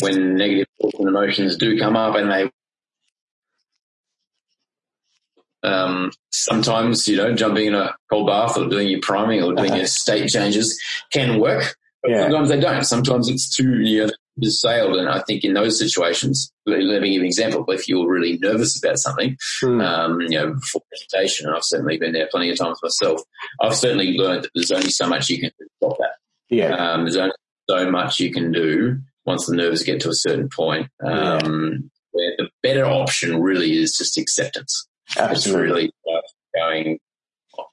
when negative thoughts and emotions do come up, and they um, sometimes you know jumping in a cold bath or doing your priming or doing your [LAUGHS] state changes can work. But yeah. sometimes they don't. Sometimes it's too you know, sailed. And I think in those situations, let me give an example. If you're really nervous about something, mm. um, you know, before presentation, and I've certainly been there plenty of times myself, I've certainly learned that there's only so much you can do to stop that. Yeah. Um, there's only so much you can do once the nerves get to a certain point. Um, yeah. where the better option really is just acceptance. Absolutely. It's really going,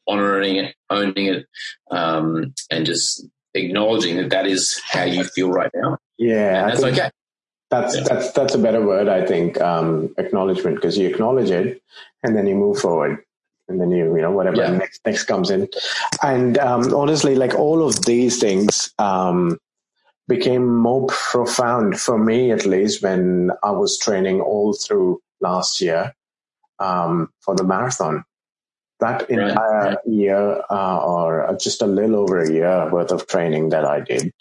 honoring it, owning it, um, and just acknowledging that that is how you feel right now. Yeah. And that's okay. That's, yeah. that's, that's a better word, I think, um, acknowledgement, because you acknowledge it and then you move forward and then you you know whatever yeah. next next comes in and um, honestly like all of these things um, became more profound for me at least when i was training all through last year um, for the marathon that entire right. year uh, or just a little over a year worth of training that i did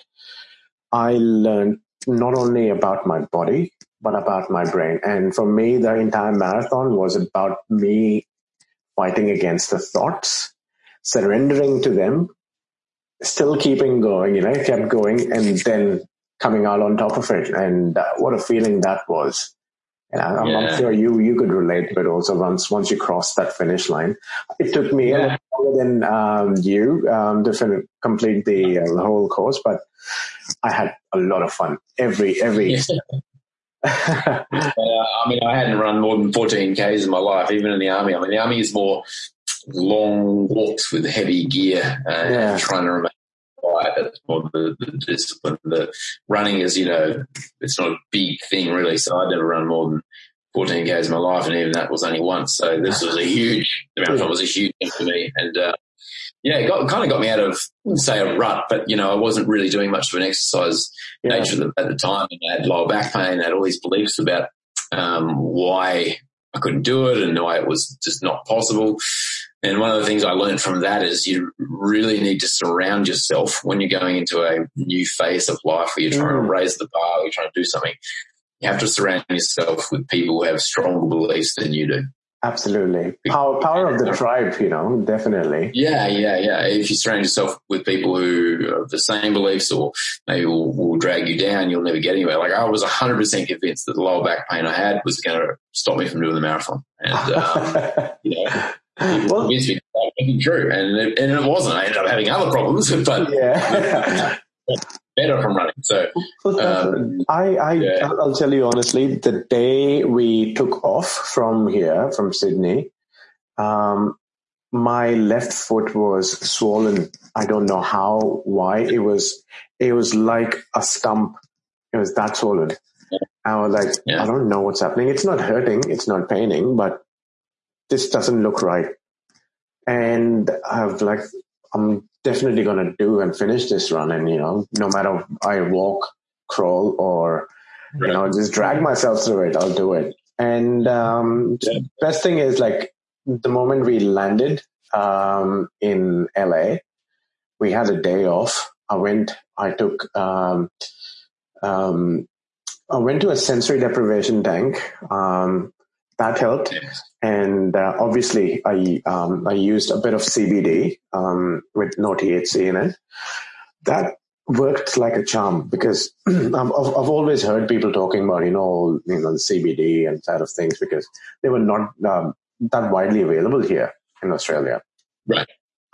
i learned not only about my body but about my brain and for me the entire marathon was about me fighting against the thoughts, surrendering to them, still keeping going, you know, kept going and then coming out on top of it. And uh, what a feeling that was. And I'm, yeah. I'm, sure you, you could relate, but also once, once you cross that finish line, it took me yeah. longer than um, you um, to fin- complete the, uh, the whole course, but I had a lot of fun every, every, yeah. Uh, I mean, I hadn't run more than 14 Ks in my life, even in the army. I mean, the army is more long walks with heavy gear uh, yeah. trying to remain quiet. That's more the, the, discipline. The running is, you know, it's not a big thing really. So I'd never run more than 14 Ks in my life, and even that was only once. So this was a huge, the marathon was a huge thing for me. And, uh, yeah, it got, kind of got me out of, say, a rut, but, you know, I wasn't really doing much of an exercise yeah. nature at the time. And I had lower back pain, I had all these beliefs about um, why I couldn't do it and why it was just not possible. And one of the things I learned from that is you really need to surround yourself when you're going into a new phase of life where you're trying mm. to raise the bar, you're trying to do something. You have to surround yourself with people who have stronger beliefs than you do. Absolutely. Power, power of the tribe, you know, definitely. Yeah, yeah, yeah. If you surround yourself with people who have the same beliefs or maybe will, will drag you down, you'll never get anywhere. Like I was 100% convinced that the lower back pain I had was going to stop me from doing the marathon. And, um, [LAUGHS] you know, well, convinced me that wasn't true. And it, and it wasn't. I ended up having other problems, [LAUGHS] but yeah. [LAUGHS] better from running. So um, I, I yeah. I'll tell you honestly, the day we took off from here, from Sydney, um, my left foot was swollen. I don't know how, why. It was, it was like a stump. It was that swollen. Yeah. I was like, yeah. I don't know what's happening. It's not hurting. It's not paining, but this doesn't look right. And I've like, I'm definitely going to do and finish this run. And, you know, no matter I walk, crawl, or, right. you know, just drag myself through it, I'll do it. And um, yeah. best thing is like the moment we landed um, in LA, we had a day off. I went, I took, um, um, I went to a sensory deprivation tank. Um, that helped. And uh, obviously, I um, I used a bit of CBD um, with no THC in it. That worked like a charm because [CLEARS THROAT] I've, I've always heard people talking about you know you know the CBD and side of things because they were not um, that widely available here in Australia. Right.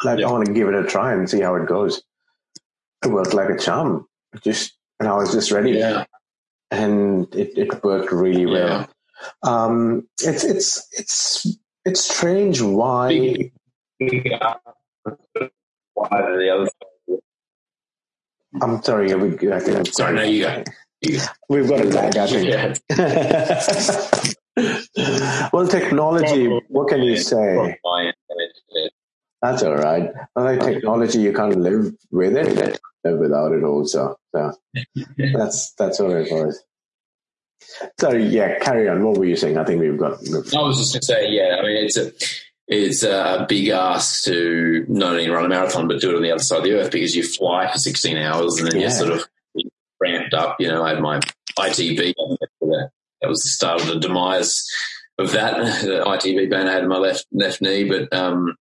Like yeah. I want to give it a try and see how it goes. It worked like a charm. Just and I was just ready. Yeah. And it, it worked really well. Um, it's it's it's it's strange why. Why the other? I'm sorry. We, I think I'm sorry. No, you got. We've got a lag. I think. [LAUGHS] well, technology. What can you say? That's all right. Well, like technology, you can't live with it, live without it. Also, so [LAUGHS] that's that's all it was. So yeah, carry on. What were you saying? I think we've got. I was just going to say, yeah. I mean, it's a it's a big ask to not only run a marathon but do it on the other side of the earth because you fly for 16 hours and then yeah. you're sort of ramped up. You know, I had my ITB. That was the start of the demise of that. The ITB band I had in my left left knee, but um,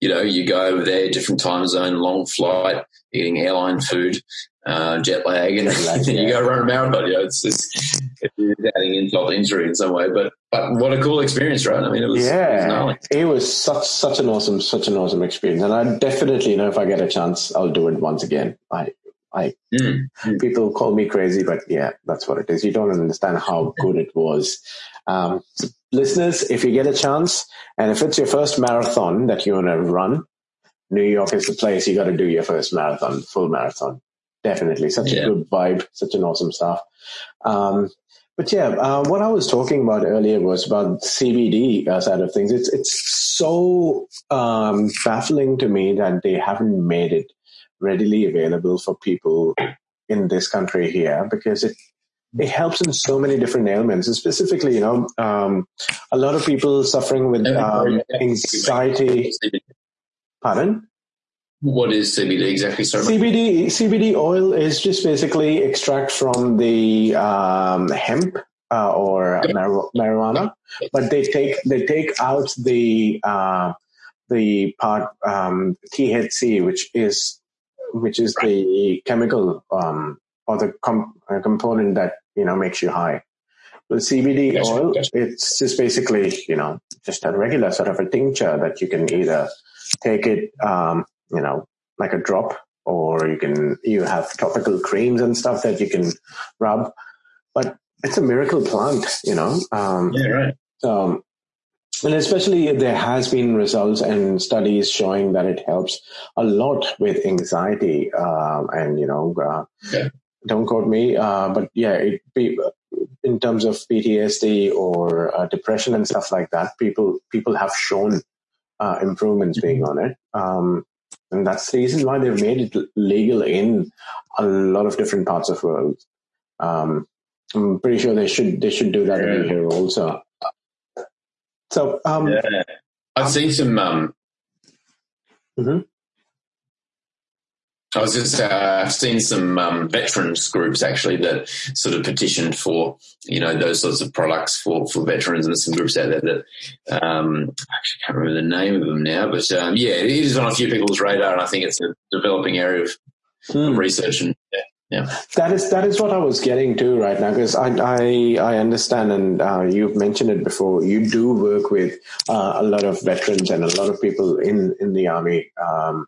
you know, you go over there, different time zone, long flight, eating airline food, uh, jet lag, and lag, yeah. [LAUGHS] you go run a marathon. You know, it's just it's adding insult to injury in some way. But but what a cool experience, right? I mean, it was yeah, it was, it was such such an awesome such an awesome experience, and I definitely know if I get a chance, I'll do it once again. I I mm. people call me crazy, but yeah, that's what it is. You don't understand how good it was. Um, listeners, if you get a chance, and if it's your first marathon that you want to run, New York is the place you got to do your first marathon, full marathon definitely such yeah. a good vibe, such an awesome stuff. Um, but yeah, uh, what I was talking about earlier was about CBD uh, side of things. It's it's so um, baffling to me that they haven't made it readily available for people in this country here because it it helps in so many different ailments. And specifically, you know, um, a lot of people suffering with um, anxiety. Pardon? What is CBD exactly? Sorry. CBD CBD oil is just basically extract from the um, hemp uh, or mar- marijuana, but they take they take out the uh, the part um, THC, which is which is the chemical um, or the com- uh, component that you know makes you high. The CBD gotcha, oil, gotcha. it's just basically you know just a regular sort of a tincture that you can either take it um, you know, like a drop, or you can you have topical creams and stuff that you can rub. But it's a miracle plant, you know. Um, yeah, right. Um, and especially there has been results and studies showing that it helps a lot with anxiety um, and you know uh, yeah. Don't quote me uh, but yeah it in terms of PTSD or uh, depression and stuff like that people people have shown uh, improvements being on it um, and that's the reason why they've made it legal in a lot of different parts of the world. Um, I'm pretty sure they should they should do that yeah. here also. So um, yeah. I've seen some. Um, mm-hmm. I was just uh, I've seen some um, veterans groups actually that sort of petitioned for you know those sorts of products for, for veterans and some groups out there that um, I actually can't remember the name of them now but um, yeah it is on a few people's radar and I think it's a developing area of, hmm. research and yeah, yeah. That is that is what I was getting to right now because I, I, I understand and uh, you've mentioned it before. You do work with uh, a lot of veterans and a lot of people in in the army um,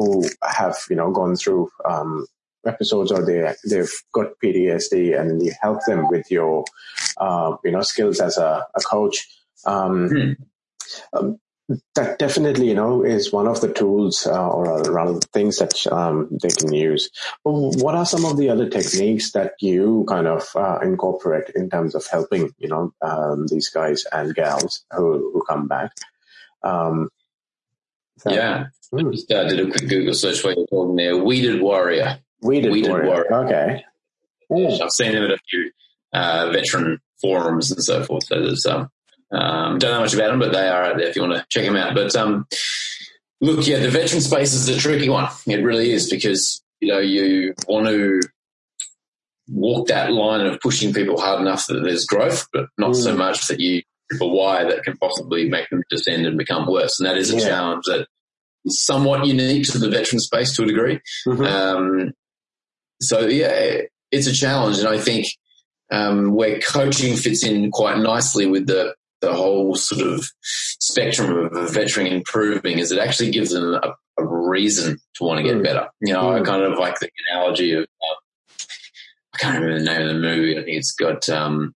who have you know gone through um, episodes or they they've got PTSD and you help them with your uh, you know skills as a, a coach. Um, hmm. um, that definitely, you know, is one of the tools uh, or rather things that um, they can use. But what are some of the other techniques that you kind of uh, incorporate in terms of helping, you know, um, these guys and gals who, who come back? Um, so, yeah, hmm. just uh, did a quick Google search while you're talking there. Weeded warrior. Weeded, Weeded warrior. warrior. Okay. Yeah. I've seen him at a few uh, veteran forums and so forth. So there's um, um, don't know much about them, but they are out there if you want to check them out. But um, look, yeah, the veteran space is a tricky one. It really is because you know you want to walk that line of pushing people hard enough that there's growth, but not mm. so much that you a why that can possibly make them descend and become worse. And that is a yeah. challenge that is somewhat unique to the veteran space to a degree. Mm-hmm. Um, so yeah, it's a challenge, and I think um, where coaching fits in quite nicely with the the whole sort of spectrum of a veteran improving is it actually gives them a, a reason to want to get mm. better. You know, mm. I kind of like the analogy of, um, I can't remember the name of the movie. I think it's got, um,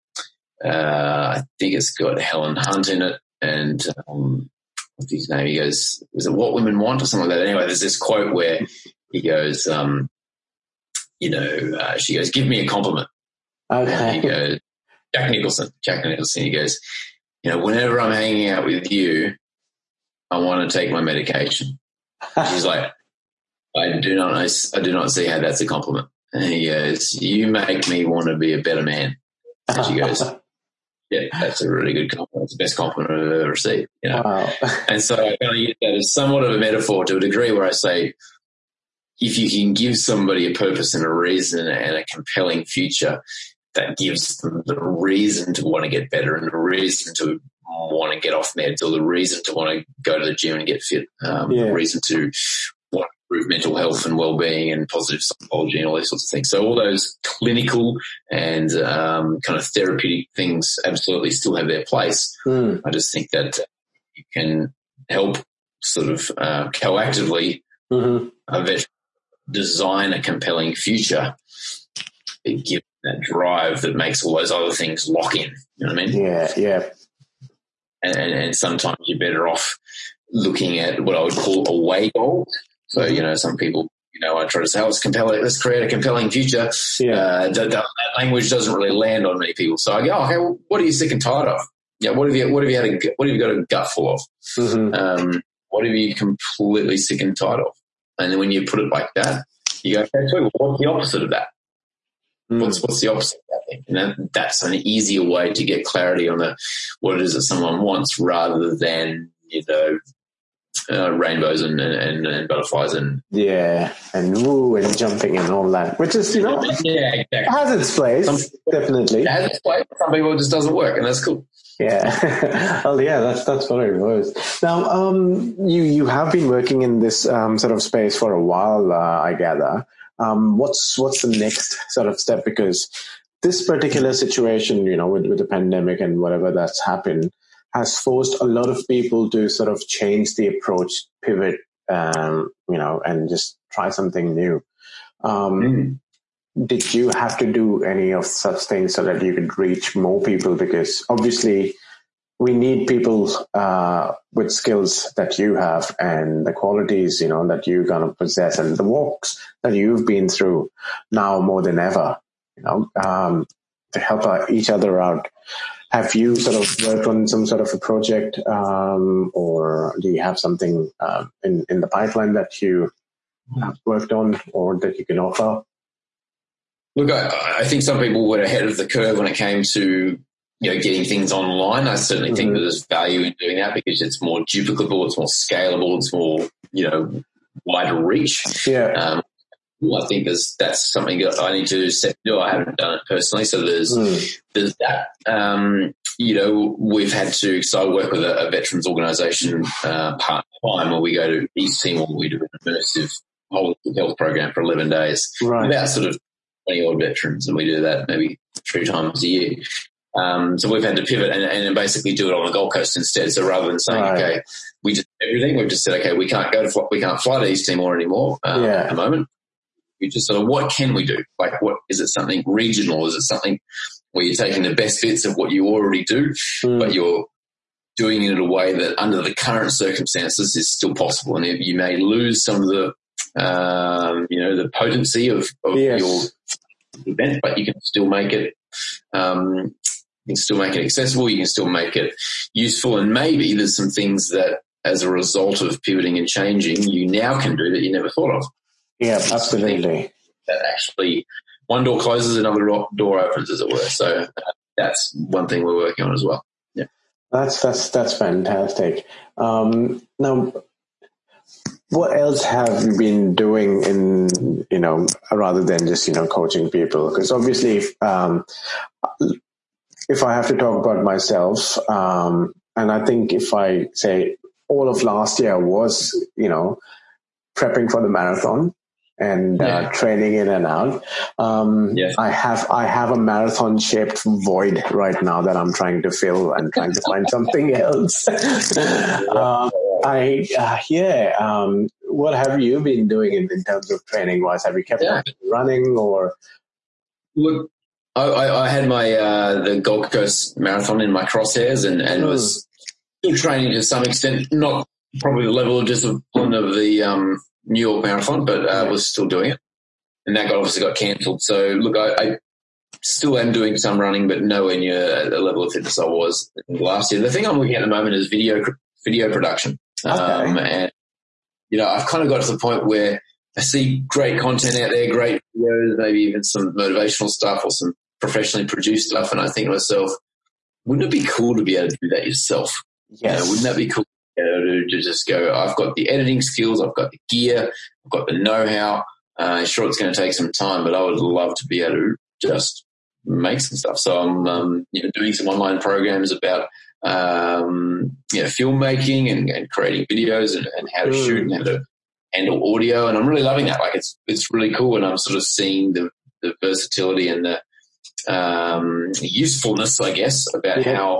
uh, I think it's got Helen Hunt in it and, um, what's his name? He goes, is it what women want or something like that? Anyway, there's this quote where he goes, um, you know, uh, she goes, give me a compliment. Okay. And he goes, Jack Nicholson, Jack Nicholson, he goes, you know, whenever I'm hanging out with you, I want to take my medication. She's like, I do not, I do not see how that's a compliment. And he goes, you make me want to be a better man. And she goes, yeah, that's a really good compliment. It's the best compliment I've ever received. You know? Wow. [LAUGHS] and so I kind of use that as somewhat of a metaphor to a degree where I say, if you can give somebody a purpose and a reason and a compelling future, that gives them the reason to want to get better and the reason to want to get off meds or the reason to want to go to the gym and get fit, um, yeah. the reason to to improve mental health and well-being and positive psychology and all these sorts of things. So all those clinical and um, kind of therapeutic things absolutely still have their place. Mm. I just think that you can help sort of uh, coactively mm-hmm. design a compelling future. Give that drive that makes all those other things lock in. You know what I mean? Yeah, yeah. And, and, sometimes you're better off looking at what I would call a way goal. So, you know, some people, you know, I try to say, oh, let's let's create a compelling future. Yeah. Uh, that, that, language doesn't really land on many people. So I go, okay, well, what are you sick and tired of? Yeah, what have you, what have you had a, what have you got a gut full of? Mm-hmm. Um, what have you completely sick and tired of? And then when you put it like that, you go, okay, so what's the opposite of that? Mm. What's what's the opposite of that thing? And that, that's an easier way to get clarity on the what it is that someone wants, rather than you know uh, rainbows and, and, and, butterflies and yeah, and woo and jumping and all that, which is you know yeah, exactly. has its place some, definitely. It has its place. Some people just doesn't work, and that's cool. Yeah, [LAUGHS] well, yeah, that's that's what it was. Now, um, you you have been working in this um, sort of space for a while, uh, I gather um, what's what's the next sort of step? Because this particular situation, you know, with, with the pandemic and whatever that's happened, has forced a lot of people to sort of change the approach, pivot, um, you know, and just try something new. Um, mm. Did you have to do any of such things so that you could reach more people? Because obviously, we need people uh, with skills that you have and the qualities you know that you're gonna possess and the walks that you've been through now more than ever you know um, to help each other out have you sort of worked on some sort of a project, um, or do you have something uh, in in the pipeline that you have worked on or that you can offer? Look, I, I think some people were ahead of the curve when it came to you know, getting things online. I certainly mm-hmm. think that there's value in doing that because it's more duplicable, it's more scalable, it's more, you know, wider reach. Yeah. Um, I think there's that's something that I need to set do. I haven't done it personally, so there's mm. there's that. Um, you know, we've had to. So I work with a, a veterans organisation uh, part time, where we go to East Timor. We do an immersive holistic health program for eleven days. Right. About sort of twenty odd veterans, and we do that maybe three times a year. Um, so we've had to pivot and, and, basically do it on the Gold Coast instead. So rather than saying, right. okay, we just everything, we've just said, okay, we can't go to we can't fly to East Timor anymore um, yeah. at the moment we just sort of what can we do? Like, what is it something regional? Is it something where you're taking the best bits of what you already do, mm. but you're doing it in a way that under the current circumstances is still possible? And you may lose some of the, um, you know, the potency of, of yes. your event, but you can still make it, um, you can still make it accessible. You can still make it useful. And maybe there's some things that as a result of pivoting and changing, you now can do that you never thought of. Yeah, absolutely. That actually one door closes, another door opens, as it were. So uh, that's one thing we're working on as well. Yeah, that's that's that's fantastic. Um, now, what else have you been doing in you know rather than just you know coaching people? Because obviously, if, um, if I have to talk about myself, um, and I think if I say all of last year was you know prepping for the marathon and uh, yeah. uh, training in and out. Um, yeah. I have I have a marathon shaped void right now that I'm trying to fill and trying to find [LAUGHS] something else. uh, I uh, yeah. Um, what have you been doing in, in terms of training wise? Have you kept yeah. running or? Look, I, I, had my uh, the Gold Coast Marathon in my crosshairs and, and mm. was still training to some extent, not probably the level of discipline of the um, New York Marathon, but uh, was still doing it. And that got obviously got cancelled. So look, I, I, still am doing some running, but nowhere near the level of fitness I was last year. The thing I'm looking at at the moment is video video production. Okay. Um, and you know, I've kind of got to the point where I see great content out there, great videos, maybe even some motivational stuff or some professionally produced stuff, and I think to myself, wouldn't it be cool to be able to do that yourself? Yes. You know, wouldn't that be cool to just go, I've got the editing skills, I've got the gear, I've got the know-how. Uh, sure, it's going to take some time, but I would love to be able to just make some stuff. So I'm, um, you know, doing some online programs about, um, you know, filmmaking and, and creating videos and, and how to mm. shoot and how to handle audio. And I'm really loving that. Like it's, it's really cool. And I'm sort of seeing the, the versatility and the, um, usefulness, I guess, about yeah. how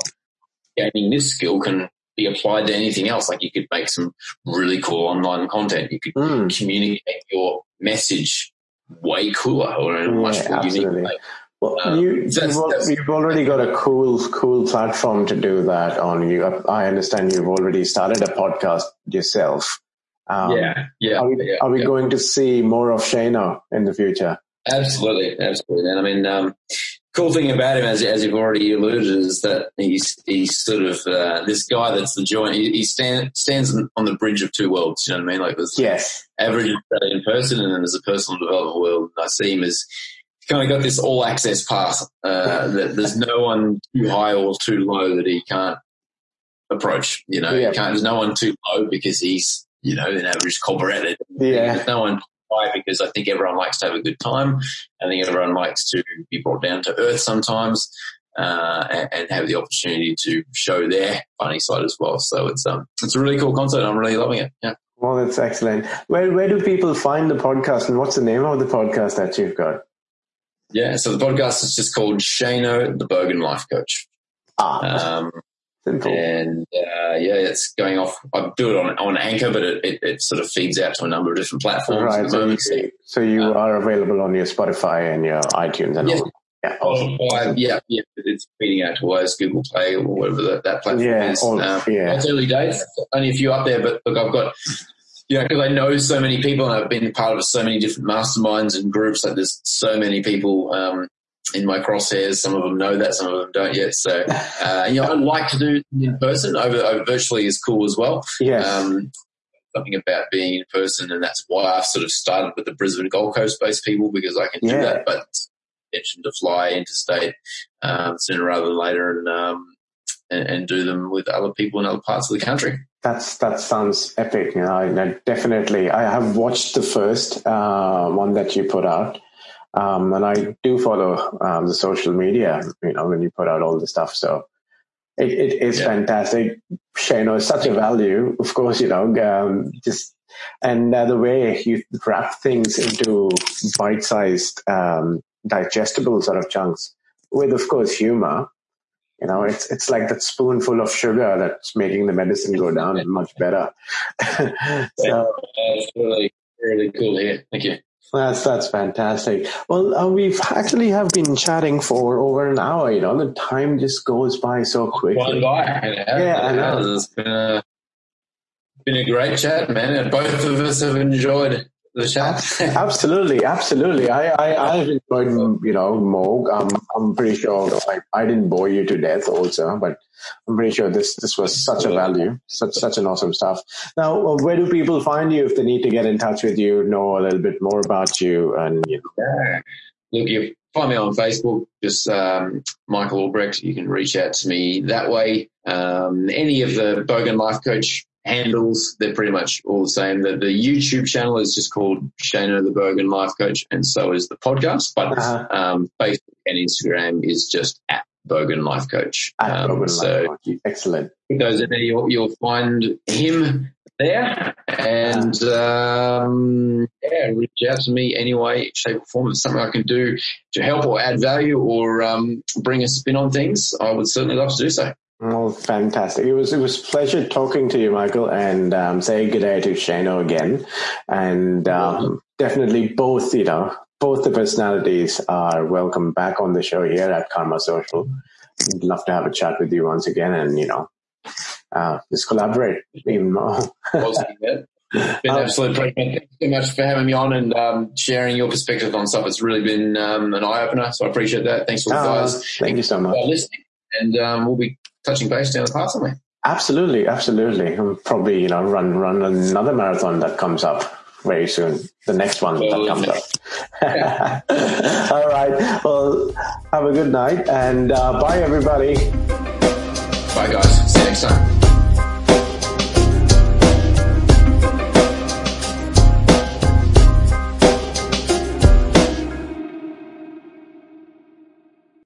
gaining this skill can be applied to anything else. Like you could make some really cool online content. You could mm. communicate your message way cooler or in a yeah, more absolutely. unique way. Well, um, you, have you've already got a cool, cool platform to do that on. You, I understand you've already started a podcast yourself. Um, yeah, yeah. Are we, yeah, are we yeah. going to see more of Shano in the future? Absolutely, absolutely. And I mean, um, cool thing about him, as, as you've already alluded, is that he's he's sort of uh, this guy that's the joint. He, he stand, stands on the bridge of two worlds. You know what I mean? Like this yes. average Australian person, and then there's a personal development world. And I see him as kind of got this all access pass. Uh, that there's no one too high or too low that he can't approach. You know, yeah. there's no one too low because he's you know an average corporate. Yeah, there's no one why? Because I think everyone likes to have a good time. I think everyone likes to be brought down to earth sometimes. Uh, and, and, have the opportunity to show their funny side as well. So it's um it's a really cool concept. I'm really loving it. Yeah. Well, that's excellent. Where where do people find the podcast, and what's the name of the podcast that you've got? Yeah, so the podcast is just called Shano, the Bogan Life Coach. Ah, um, Simple. And uh, yeah, it's going off. I do it on on Anchor, but it, it, it, sort of feeds out to a number of different platforms right, so moment. You, so you uh, are available on your Spotify and your iTunes and all. Yeah, awesome. oh, yeah, yeah. It's feeding out to Wise, Google Play, or whatever that, that platform yeah, is. All, um, yeah, it's early days. Only a few up there, but look, I've got you know, because I know so many people and I've been part of so many different masterminds and groups. Like there's so many people um, in my crosshairs. Some of them know that, some of them don't yet. So, uh, you know, I'd like to do in person. Over, over virtually is cool as well. Yes. Um, something about being in person, and that's why I've sort of started with the Brisbane Gold Coast based people because I can Yeah. do that. But intention to fly interstate um, sooner rather than later, and, um, and and do them with other people in other parts of the country. That's that sounds epic. You know, I, I definitely. I have watched the first uh, one that you put out, um, and I do follow um, the social media. You know, when you put out all the stuff, so it, it is Yeah. fantastic. Shano is such a value, of course. You know, um, just and uh, the way you wrap things into bite-sized, um, digestible sort of chunks, with of course humor. You know, it's it's like that spoonful of sugar that's making the medicine go down much better. [LAUGHS] so It's really, really cool here. Thank you. That's that's fantastic. Well, uh, we've actually have been chatting for over an hour. You know, the time just goes by so quickly. by. Yeah, I know. It's been a, been a great chat, man. And both of us have enjoyed the chat. [LAUGHS] Absolutely, absolutely. I, I, I've enjoyed, you know, Moog. Um, I'm pretty sure I, I didn't bore you to death also, but I'm pretty sure this, this was such a value, such, such an awesome stuff. Now, uh, where do people find you if they need to get in touch with you, know a little bit more about you and, you know, Look, you find me on Facebook, just um, Michael Albrecht. You can reach out to me that way. Um, any of the Bogan Life Coach handles, they're pretty much all the same. The, the YouTube channel is just called Shano the Bogan Life Coach, and so is the podcast. But Uh-huh. um, Facebook and Instagram is just at Bogan Life Coach. at Um, Broken so Life Coach? Excellent. those in there, you'll, you'll find him there. And um, yeah, reach out to me anyway, shape or form. If it's something I can do to help or add value or um, bring a spin on things, I would certainly love to do so. Oh, fantastic! It was it was a pleasure talking to you, Michael, and um, say good day to Shano again. And um, definitely both, you know, both the personalities are welcome back on the show here at Karma Social. We'd love to have a chat with you once again, and you know, uh, just collaborate even more. Yeah. [LAUGHS] Been Um, absolute pleasure. Thanks so much for having me on and um, sharing your perspective on stuff. It's really been um, an eye opener, so I appreciate that. Thanks for the Uh, guys thank you so much. for listening, and um, we'll be touching base down the path somewhere. Absolutely, absolutely. I'll probably, you know, run run another marathon that comes up very soon. The next one that comes up. [LAUGHS] All right. Well, have a good night and uh, bye, everybody. Bye, guys. See you next time.